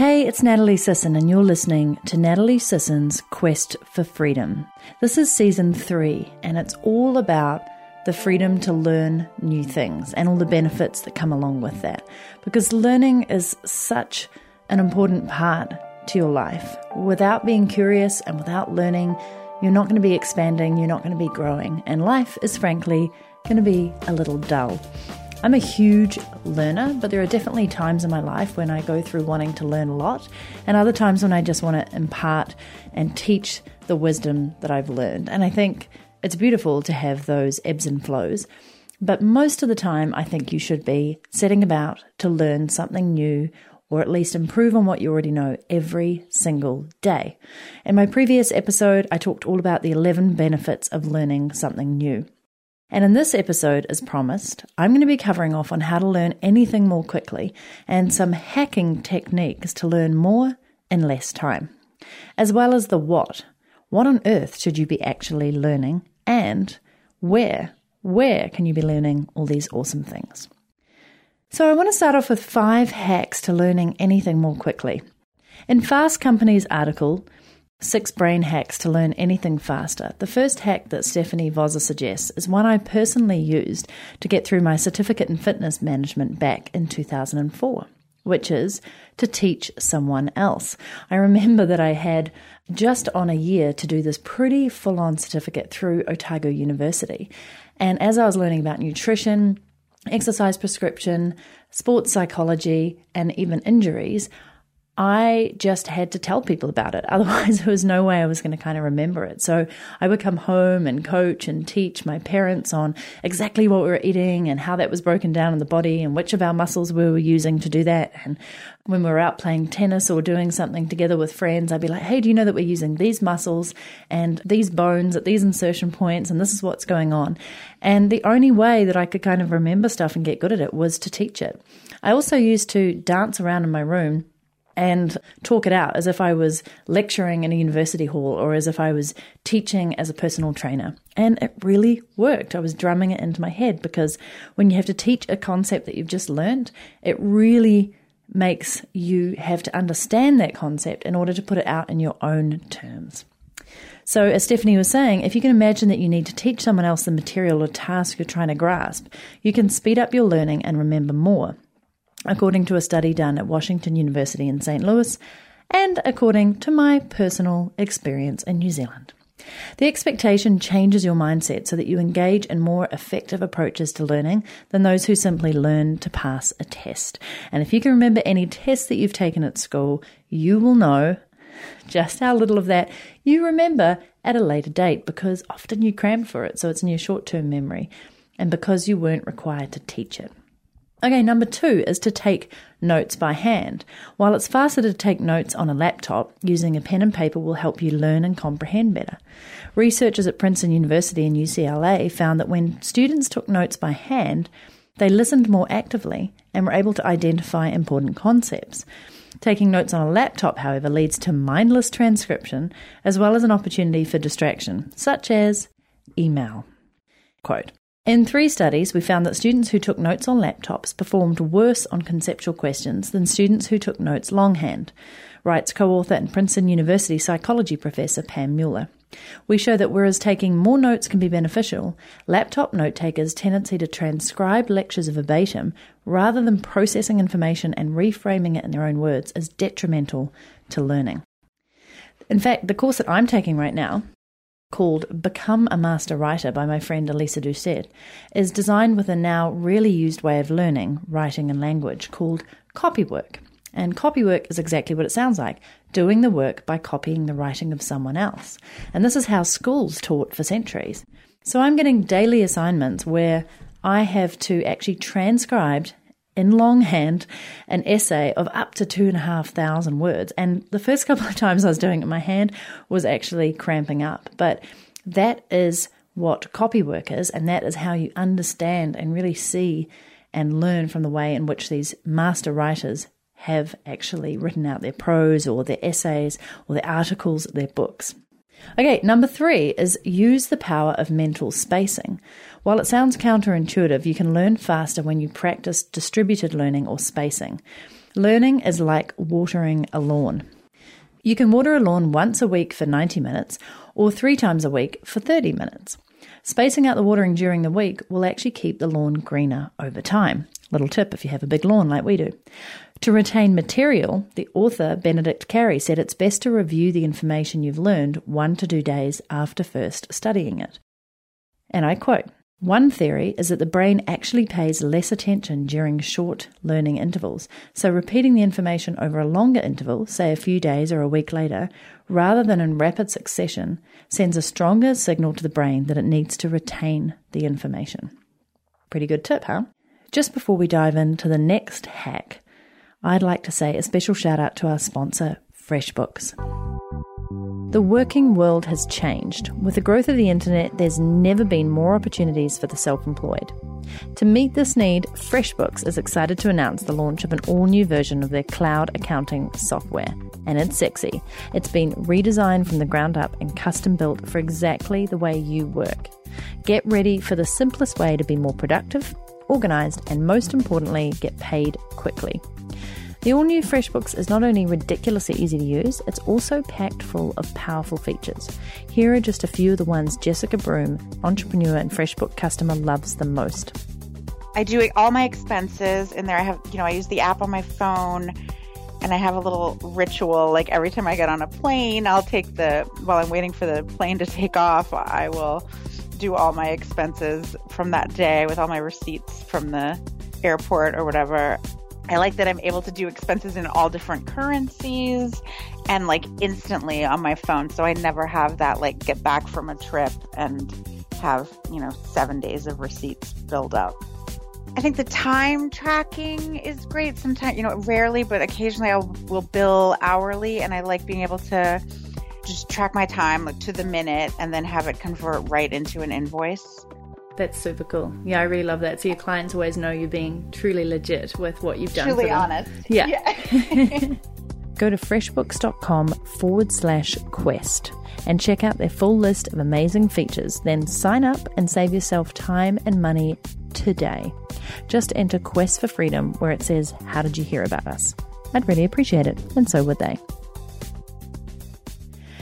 Hey, it's Natalie Sisson, and you're listening to Natalie Sisson's Quest for Freedom. This is season three, and it's all about the freedom to learn new things and all the benefits that come along with that. Because learning is such an important part to your life. Without being curious and without learning, you're not going to be expanding, you're not going to be growing, and life is frankly going to be a little dull. I'm a huge learner, but there are definitely times in my life when I go through wanting to learn a lot, and other times when I just want to impart and teach the wisdom that I've learned. And I think it's beautiful to have those ebbs and flows. But most of the time, I think you should be setting about to learn something new or at least improve on what you already know every single day. In my previous episode, I talked all about the 11 benefits of learning something new. And in this episode, as promised, I'm going to be covering off on how to learn anything more quickly and some hacking techniques to learn more in less time, as well as the what. What on earth should you be actually learning? And where? Where can you be learning all these awesome things? So, I want to start off with five hacks to learning anything more quickly. In Fast Company's article, Six brain hacks to learn anything faster. The first hack that Stephanie Vozza suggests is one I personally used to get through my certificate in fitness management back in 2004, which is to teach someone else. I remember that I had just on a year to do this pretty full on certificate through Otago University. And as I was learning about nutrition, exercise prescription, sports psychology, and even injuries, I just had to tell people about it. Otherwise, there was no way I was going to kind of remember it. So I would come home and coach and teach my parents on exactly what we were eating and how that was broken down in the body and which of our muscles we were using to do that. And when we were out playing tennis or doing something together with friends, I'd be like, hey, do you know that we're using these muscles and these bones at these insertion points and this is what's going on? And the only way that I could kind of remember stuff and get good at it was to teach it. I also used to dance around in my room and talk it out as if I was lecturing in a university hall or as if I was teaching as a personal trainer. And it really worked. I was drumming it into my head because when you have to teach a concept that you've just learned, it really makes you have to understand that concept in order to put it out in your own terms. So, as Stephanie was saying, if you can imagine that you need to teach someone else the material or task you're trying to grasp, you can speed up your learning and remember more according to a study done at Washington University in St. Louis, and according to my personal experience in New Zealand. The expectation changes your mindset so that you engage in more effective approaches to learning than those who simply learn to pass a test. And if you can remember any tests that you've taken at school, you will know just how little of that you remember at a later date because often you cram for it, so it's in your short term memory, and because you weren't required to teach it. Okay, number two is to take notes by hand. While it's faster to take notes on a laptop, using a pen and paper will help you learn and comprehend better. Researchers at Princeton University and UCLA found that when students took notes by hand, they listened more actively and were able to identify important concepts. Taking notes on a laptop, however, leads to mindless transcription as well as an opportunity for distraction, such as email. Quote in three studies, we found that students who took notes on laptops performed worse on conceptual questions than students who took notes longhand, writes co author and Princeton University psychology professor Pam Mueller. We show that whereas taking more notes can be beneficial, laptop note takers' tendency to transcribe lectures verbatim rather than processing information and reframing it in their own words is detrimental to learning. In fact, the course that I'm taking right now, called Become a Master Writer by my friend Elisa Doucet is designed with a now really used way of learning writing and language called copywork. And copywork is exactly what it sounds like doing the work by copying the writing of someone else. And this is how schools taught for centuries. So I'm getting daily assignments where I have to actually transcribe in longhand an essay of up to two and a half thousand words. And the first couple of times I was doing it, my hand was actually cramping up. But that is what copywork is, and that is how you understand and really see and learn from the way in which these master writers have actually written out their prose or their essays or their articles, their books. Okay, number three is use the power of mental spacing. While it sounds counterintuitive, you can learn faster when you practice distributed learning or spacing. Learning is like watering a lawn. You can water a lawn once a week for 90 minutes or three times a week for 30 minutes. Spacing out the watering during the week will actually keep the lawn greener over time. Little tip if you have a big lawn like we do. To retain material, the author Benedict Carey said it's best to review the information you've learned one to two days after first studying it. And I quote One theory is that the brain actually pays less attention during short learning intervals, so repeating the information over a longer interval, say a few days or a week later, rather than in rapid succession, sends a stronger signal to the brain that it needs to retain the information. Pretty good tip, huh? Just before we dive into the next hack, I'd like to say a special shout out to our sponsor, FreshBooks. The working world has changed. With the growth of the internet, there's never been more opportunities for the self employed. To meet this need, FreshBooks is excited to announce the launch of an all new version of their cloud accounting software. And it's sexy. It's been redesigned from the ground up and custom built for exactly the way you work. Get ready for the simplest way to be more productive, organized, and most importantly, get paid quickly. The all new FreshBooks is not only ridiculously easy to use, it's also packed full of powerful features. Here are just a few of the ones Jessica Broom, entrepreneur and FreshBook customer, loves the most. I do all my expenses in there. I have, you know, I use the app on my phone and I have a little ritual. Like every time I get on a plane, I'll take the, while I'm waiting for the plane to take off, I will do all my expenses from that day with all my receipts from the airport or whatever. I like that I'm able to do expenses in all different currencies and like instantly on my phone. So I never have that like get back from a trip and have, you know, seven days of receipts build up. I think the time tracking is great. Sometimes, you know, rarely, but occasionally I will bill hourly and I like being able to just track my time like to the minute and then have it convert right into an invoice. That's super cool. Yeah, I really love that. So your clients always know you're being truly legit with what you've done. Truly honest. Yeah. yeah. Go to freshbooks.com forward slash quest and check out their full list of amazing features. Then sign up and save yourself time and money today. Just enter Quest for Freedom where it says, How did you hear about us? I'd really appreciate it, and so would they.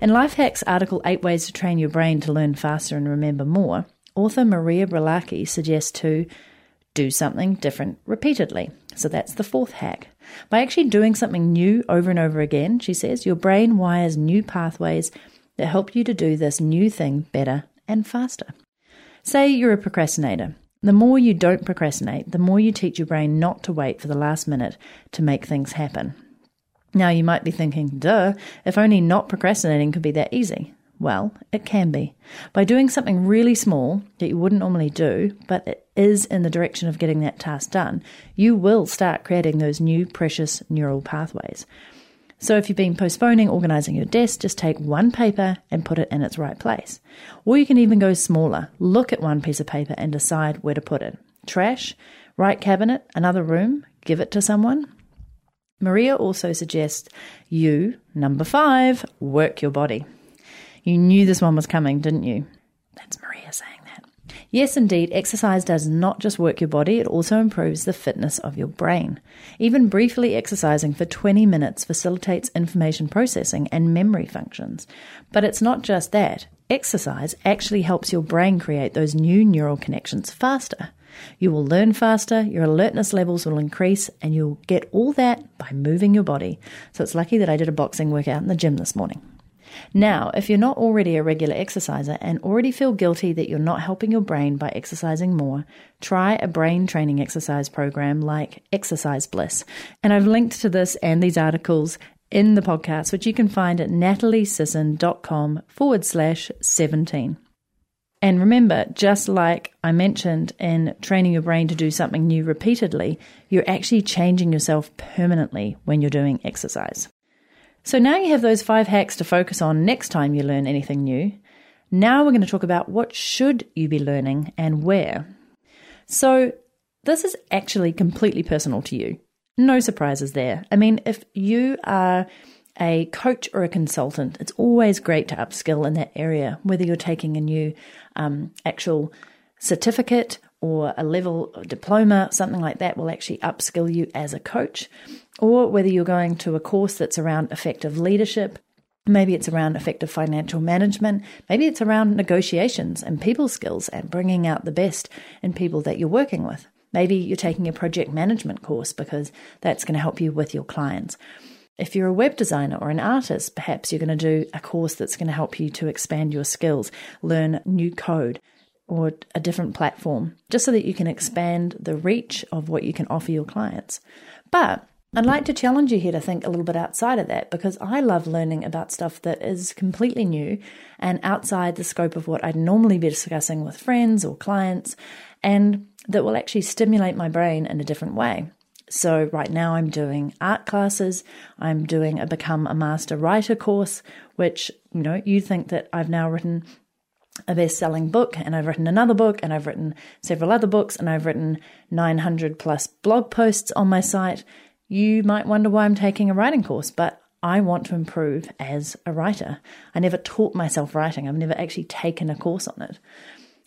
In Lifehack's article, Eight Ways to Train Your Brain to Learn Faster and Remember More, Author Maria Brilaki suggests to do something different repeatedly. So that's the fourth hack. By actually doing something new over and over again, she says, your brain wires new pathways that help you to do this new thing better and faster. Say you're a procrastinator. The more you don't procrastinate, the more you teach your brain not to wait for the last minute to make things happen. Now you might be thinking, duh, if only not procrastinating could be that easy. Well, it can be. By doing something really small that you wouldn't normally do, but it is in the direction of getting that task done, you will start creating those new precious neural pathways. So if you've been postponing organizing your desk, just take one paper and put it in its right place. Or you can even go smaller. Look at one piece of paper and decide where to put it. Trash, right cabinet, another room, give it to someone. Maria also suggests you, number five, work your body. You knew this one was coming, didn't you? That's Maria saying that. Yes, indeed, exercise does not just work your body, it also improves the fitness of your brain. Even briefly exercising for 20 minutes facilitates information processing and memory functions. But it's not just that. Exercise actually helps your brain create those new neural connections faster. You will learn faster, your alertness levels will increase, and you'll get all that by moving your body. So it's lucky that I did a boxing workout in the gym this morning. Now, if you're not already a regular exerciser and already feel guilty that you're not helping your brain by exercising more, try a brain training exercise program like Exercise Bliss. And I've linked to this and these articles in the podcast, which you can find at nataliesisson.com forward slash 17. And remember, just like I mentioned in training your brain to do something new repeatedly, you're actually changing yourself permanently when you're doing exercise. So now you have those five hacks to focus on next time you learn anything new. Now we're going to talk about what should you be learning and where. So this is actually completely personal to you. No surprises there. I mean, if you are a coach or a consultant, it's always great to upskill in that area, whether you're taking a new um, actual certificate or a level diploma, something like that will actually upskill you as a coach, or whether you're going to a course that's around effective leadership. Maybe it's around effective financial management. Maybe it's around negotiations and people skills and bringing out the best in people that you're working with. Maybe you're taking a project management course because that's going to help you with your clients. If you're a web designer or an artist, perhaps you're going to do a course that's going to help you to expand your skills, learn new code or a different platform, just so that you can expand the reach of what you can offer your clients. But I'd like to challenge you here to think a little bit outside of that because I love learning about stuff that is completely new and outside the scope of what I'd normally be discussing with friends or clients and that will actually stimulate my brain in a different way. So, right now, I'm doing art classes. I'm doing a Become a Master Writer course, which, you know, you think that I've now written a best selling book, and I've written another book, and I've written several other books, and I've written 900 plus blog posts on my site. You might wonder why I'm taking a writing course, but I want to improve as a writer. I never taught myself writing, I've never actually taken a course on it.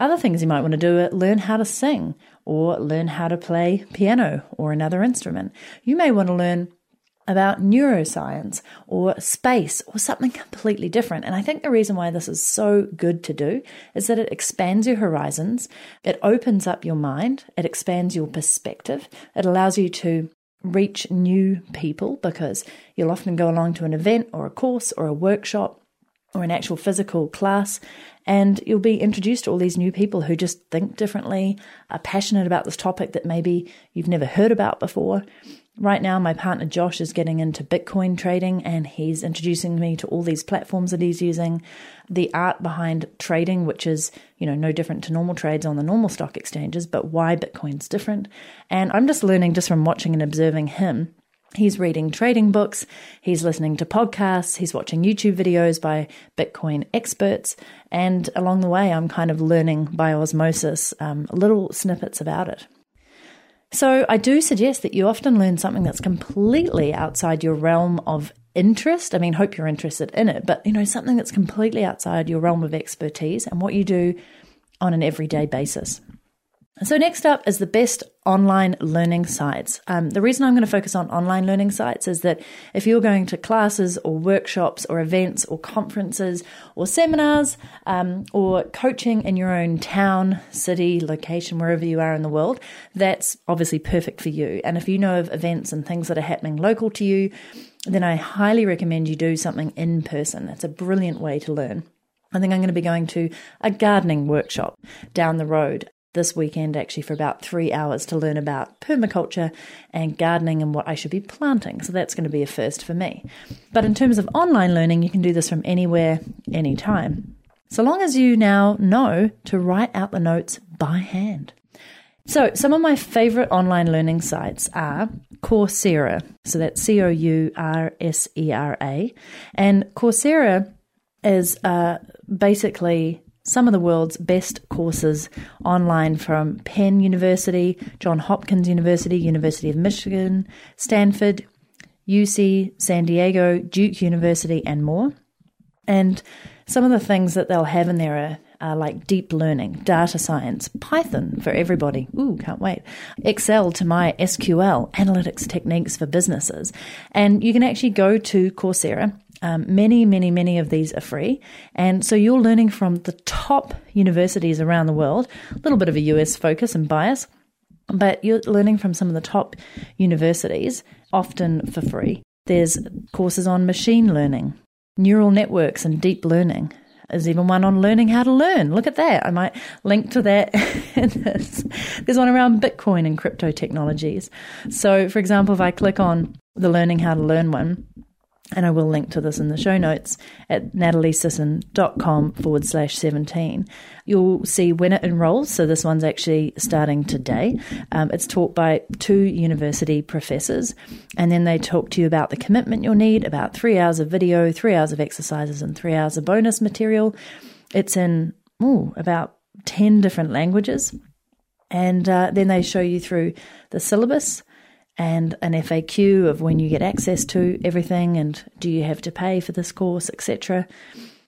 Other things you might want to do are learn how to sing or learn how to play piano or another instrument. You may want to learn about neuroscience or space or something completely different. And I think the reason why this is so good to do is that it expands your horizons, it opens up your mind, it expands your perspective, it allows you to reach new people because you'll often go along to an event or a course or a workshop or an actual physical class, and you'll be introduced to all these new people who just think differently, are passionate about this topic that maybe you've never heard about before. Right now, my partner Josh is getting into Bitcoin trading and he's introducing me to all these platforms that he's using. The art behind trading, which is, you know, no different to normal trades on the normal stock exchanges, but why Bitcoin's different. And I'm just learning just from watching and observing him He's reading trading books, he's listening to podcasts, he's watching YouTube videos by Bitcoin experts, and along the way, I'm kind of learning by osmosis um, little snippets about it. So, I do suggest that you often learn something that's completely outside your realm of interest. I mean, hope you're interested in it, but you know, something that's completely outside your realm of expertise and what you do on an everyday basis. So, next up is the best online learning sites. Um, the reason I'm going to focus on online learning sites is that if you're going to classes or workshops or events or conferences or seminars um, or coaching in your own town, city, location, wherever you are in the world, that's obviously perfect for you. And if you know of events and things that are happening local to you, then I highly recommend you do something in person. It's a brilliant way to learn. I think I'm going to be going to a gardening workshop down the road this weekend actually for about three hours to learn about permaculture and gardening and what I should be planting. So that's going to be a first for me. But in terms of online learning, you can do this from anywhere, anytime. So long as you now know to write out the notes by hand. So, some of my favorite online learning sites are Coursera. So, that's C O U R S E R A. And Coursera is uh, basically some of the world's best courses online from Penn University, Johns Hopkins University, University of Michigan, Stanford, UC, San Diego, Duke University, and more. And some of the things that they'll have in there are, are like deep learning, data science, Python for everybody. Ooh, can't wait. Excel to MySQL, analytics techniques for businesses. And you can actually go to Coursera um, many, many, many of these are free. And so you're learning from the top universities around the world, a little bit of a US focus and bias, but you're learning from some of the top universities, often for free. There's courses on machine learning, neural networks, and deep learning. There's even one on learning how to learn. Look at that. I might link to that. There's one around Bitcoin and crypto technologies. So, for example, if I click on the learning how to learn one, and I will link to this in the show notes at nataliesisson.com forward slash 17. You'll see when it enrolls. So this one's actually starting today. Um, it's taught by two university professors, and then they talk to you about the commitment you'll need, about three hours of video, three hours of exercises, and three hours of bonus material. It's in ooh, about 10 different languages. And uh, then they show you through the syllabus and an FAQ of when you get access to everything and do you have to pay for this course, etc.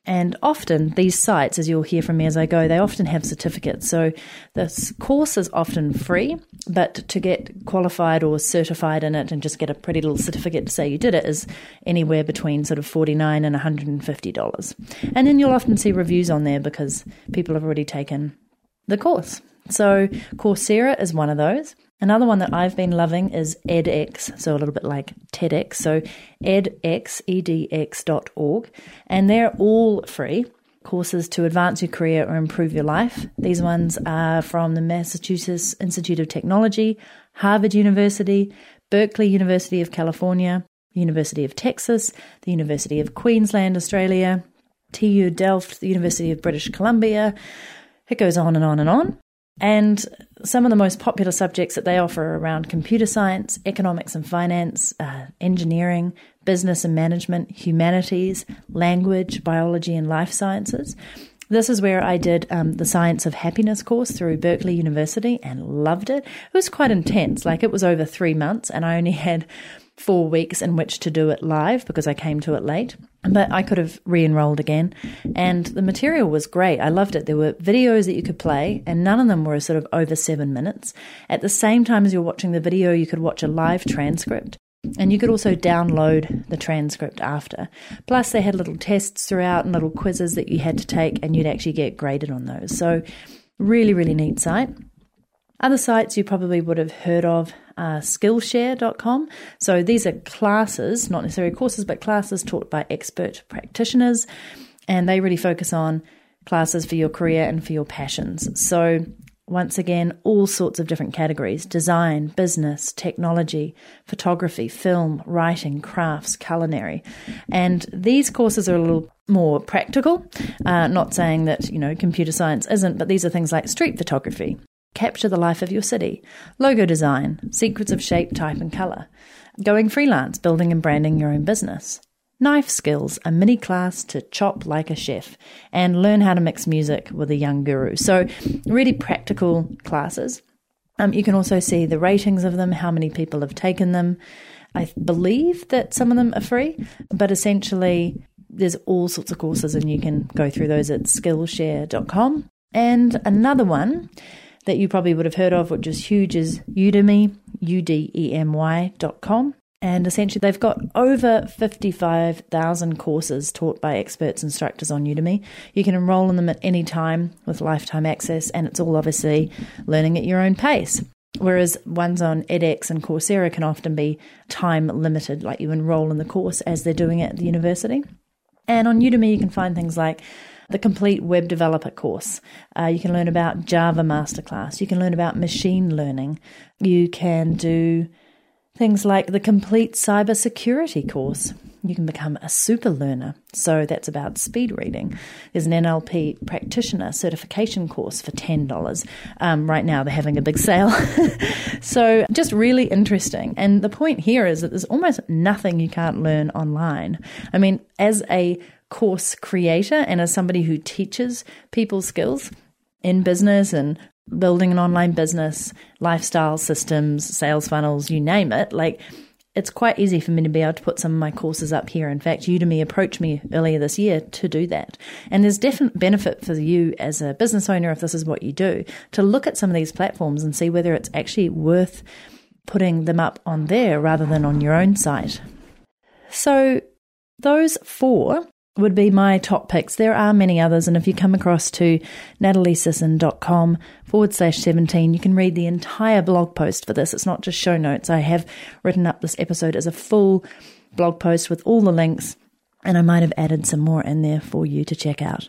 And often these sites, as you'll hear from me as I go, they often have certificates. So this course is often free, but to get qualified or certified in it and just get a pretty little certificate to say you did it is anywhere between sort of 49 and $150. And then you'll often see reviews on there because people have already taken the course. So Coursera is one of those. Another one that I've been loving is edX, so a little bit like TEDx. So edx, edx.org, and they're all free courses to advance your career or improve your life. These ones are from the Massachusetts Institute of Technology, Harvard University, Berkeley University of California, University of Texas, the University of Queensland, Australia, TU Delft, the University of British Columbia. It goes on and on and on. And some of the most popular subjects that they offer are around computer science, economics and finance, uh, engineering, business and management, humanities, language, biology, and life sciences. This is where I did um, the Science of Happiness course through Berkeley University and loved it. It was quite intense, like it was over three months, and I only had four weeks in which to do it live because I came to it late. But I could have re enrolled again. And the material was great. I loved it. There were videos that you could play, and none of them were sort of over seven minutes. At the same time as you're watching the video, you could watch a live transcript. And you could also download the transcript after. Plus, they had little tests throughout and little quizzes that you had to take, and you'd actually get graded on those. So, really, really neat site. Other sites you probably would have heard of are Skillshare.com. So these are classes, not necessarily courses, but classes taught by expert practitioners, and they really focus on classes for your career and for your passions. So once again, all sorts of different categories design, business, technology, photography, film, writing, crafts, culinary. And these courses are a little more practical. Uh, not saying that, you know, computer science isn't, but these are things like street photography, capture the life of your city, logo design, secrets of shape, type, and color, going freelance, building and branding your own business, knife skills, a mini class to chop like a chef, and learn how to mix music with a Young Guru. So, really practical classes. Um, you can also see the ratings of them, how many people have taken them. I believe that some of them are free, but essentially, there's all sorts of courses, and you can go through those at Skillshare.com. And another one that you probably would have heard of, which is huge, is Udemy, U-D-E-M-Y dot com. And essentially, they've got over 55,000 courses taught by experts instructors on Udemy. You can enroll in them at any time with lifetime access, and it's all obviously learning at your own pace. Whereas ones on edX and Coursera can often be time limited, like you enroll in the course as they're doing it at the university. And on Udemy, you can find things like the complete web developer course. Uh, you can learn about Java Masterclass. You can learn about machine learning. You can do things like the complete cybersecurity course. You can become a super learner. So that's about speed reading. There's an NLP practitioner certification course for $10. Um, right now, they're having a big sale. so just really interesting. And the point here is that there's almost nothing you can't learn online. I mean, as a course creator and as somebody who teaches people skills in business and building an online business, lifestyle systems, sales funnels, you name it, like it's quite easy for me to be able to put some of my courses up here. In fact, Udemy approached me earlier this year to do that. And there's definite benefit for you as a business owner, if this is what you do, to look at some of these platforms and see whether it's actually worth putting them up on there rather than on your own site. So, those four would be my top picks. There are many others, and if you come across to nataliesisson.com forward slash 17, you can read the entire blog post for this. It's not just show notes. I have written up this episode as a full blog post with all the links, and I might have added some more in there for you to check out.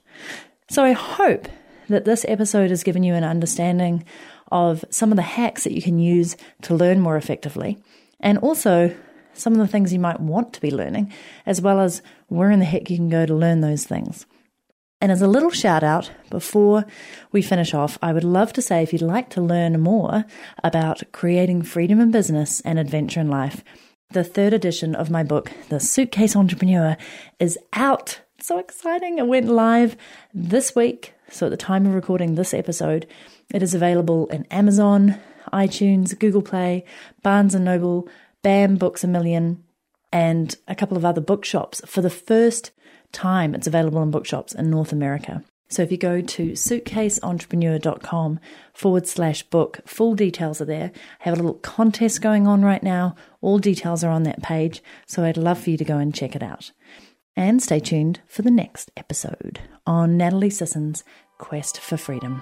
So I hope that this episode has given you an understanding of some of the hacks that you can use to learn more effectively, and also some of the things you might want to be learning, as well as where in the heck you can go to learn those things. And as a little shout out before we finish off, I would love to say if you'd like to learn more about creating freedom in business and adventure in life, the third edition of my book, The Suitcase Entrepreneur, is out. So exciting. It went live this week. So at the time of recording this episode, it is available in Amazon, iTunes, Google Play, Barnes and Noble, BAM Books a Million, and a couple of other bookshops for the first time it's available in bookshops in North America. So if you go to suitcaseentrepreneur.com forward slash book, full details are there. I have a little contest going on right now. All details are on that page. So I'd love for you to go and check it out. And stay tuned for the next episode on Natalie Sisson's Quest for Freedom.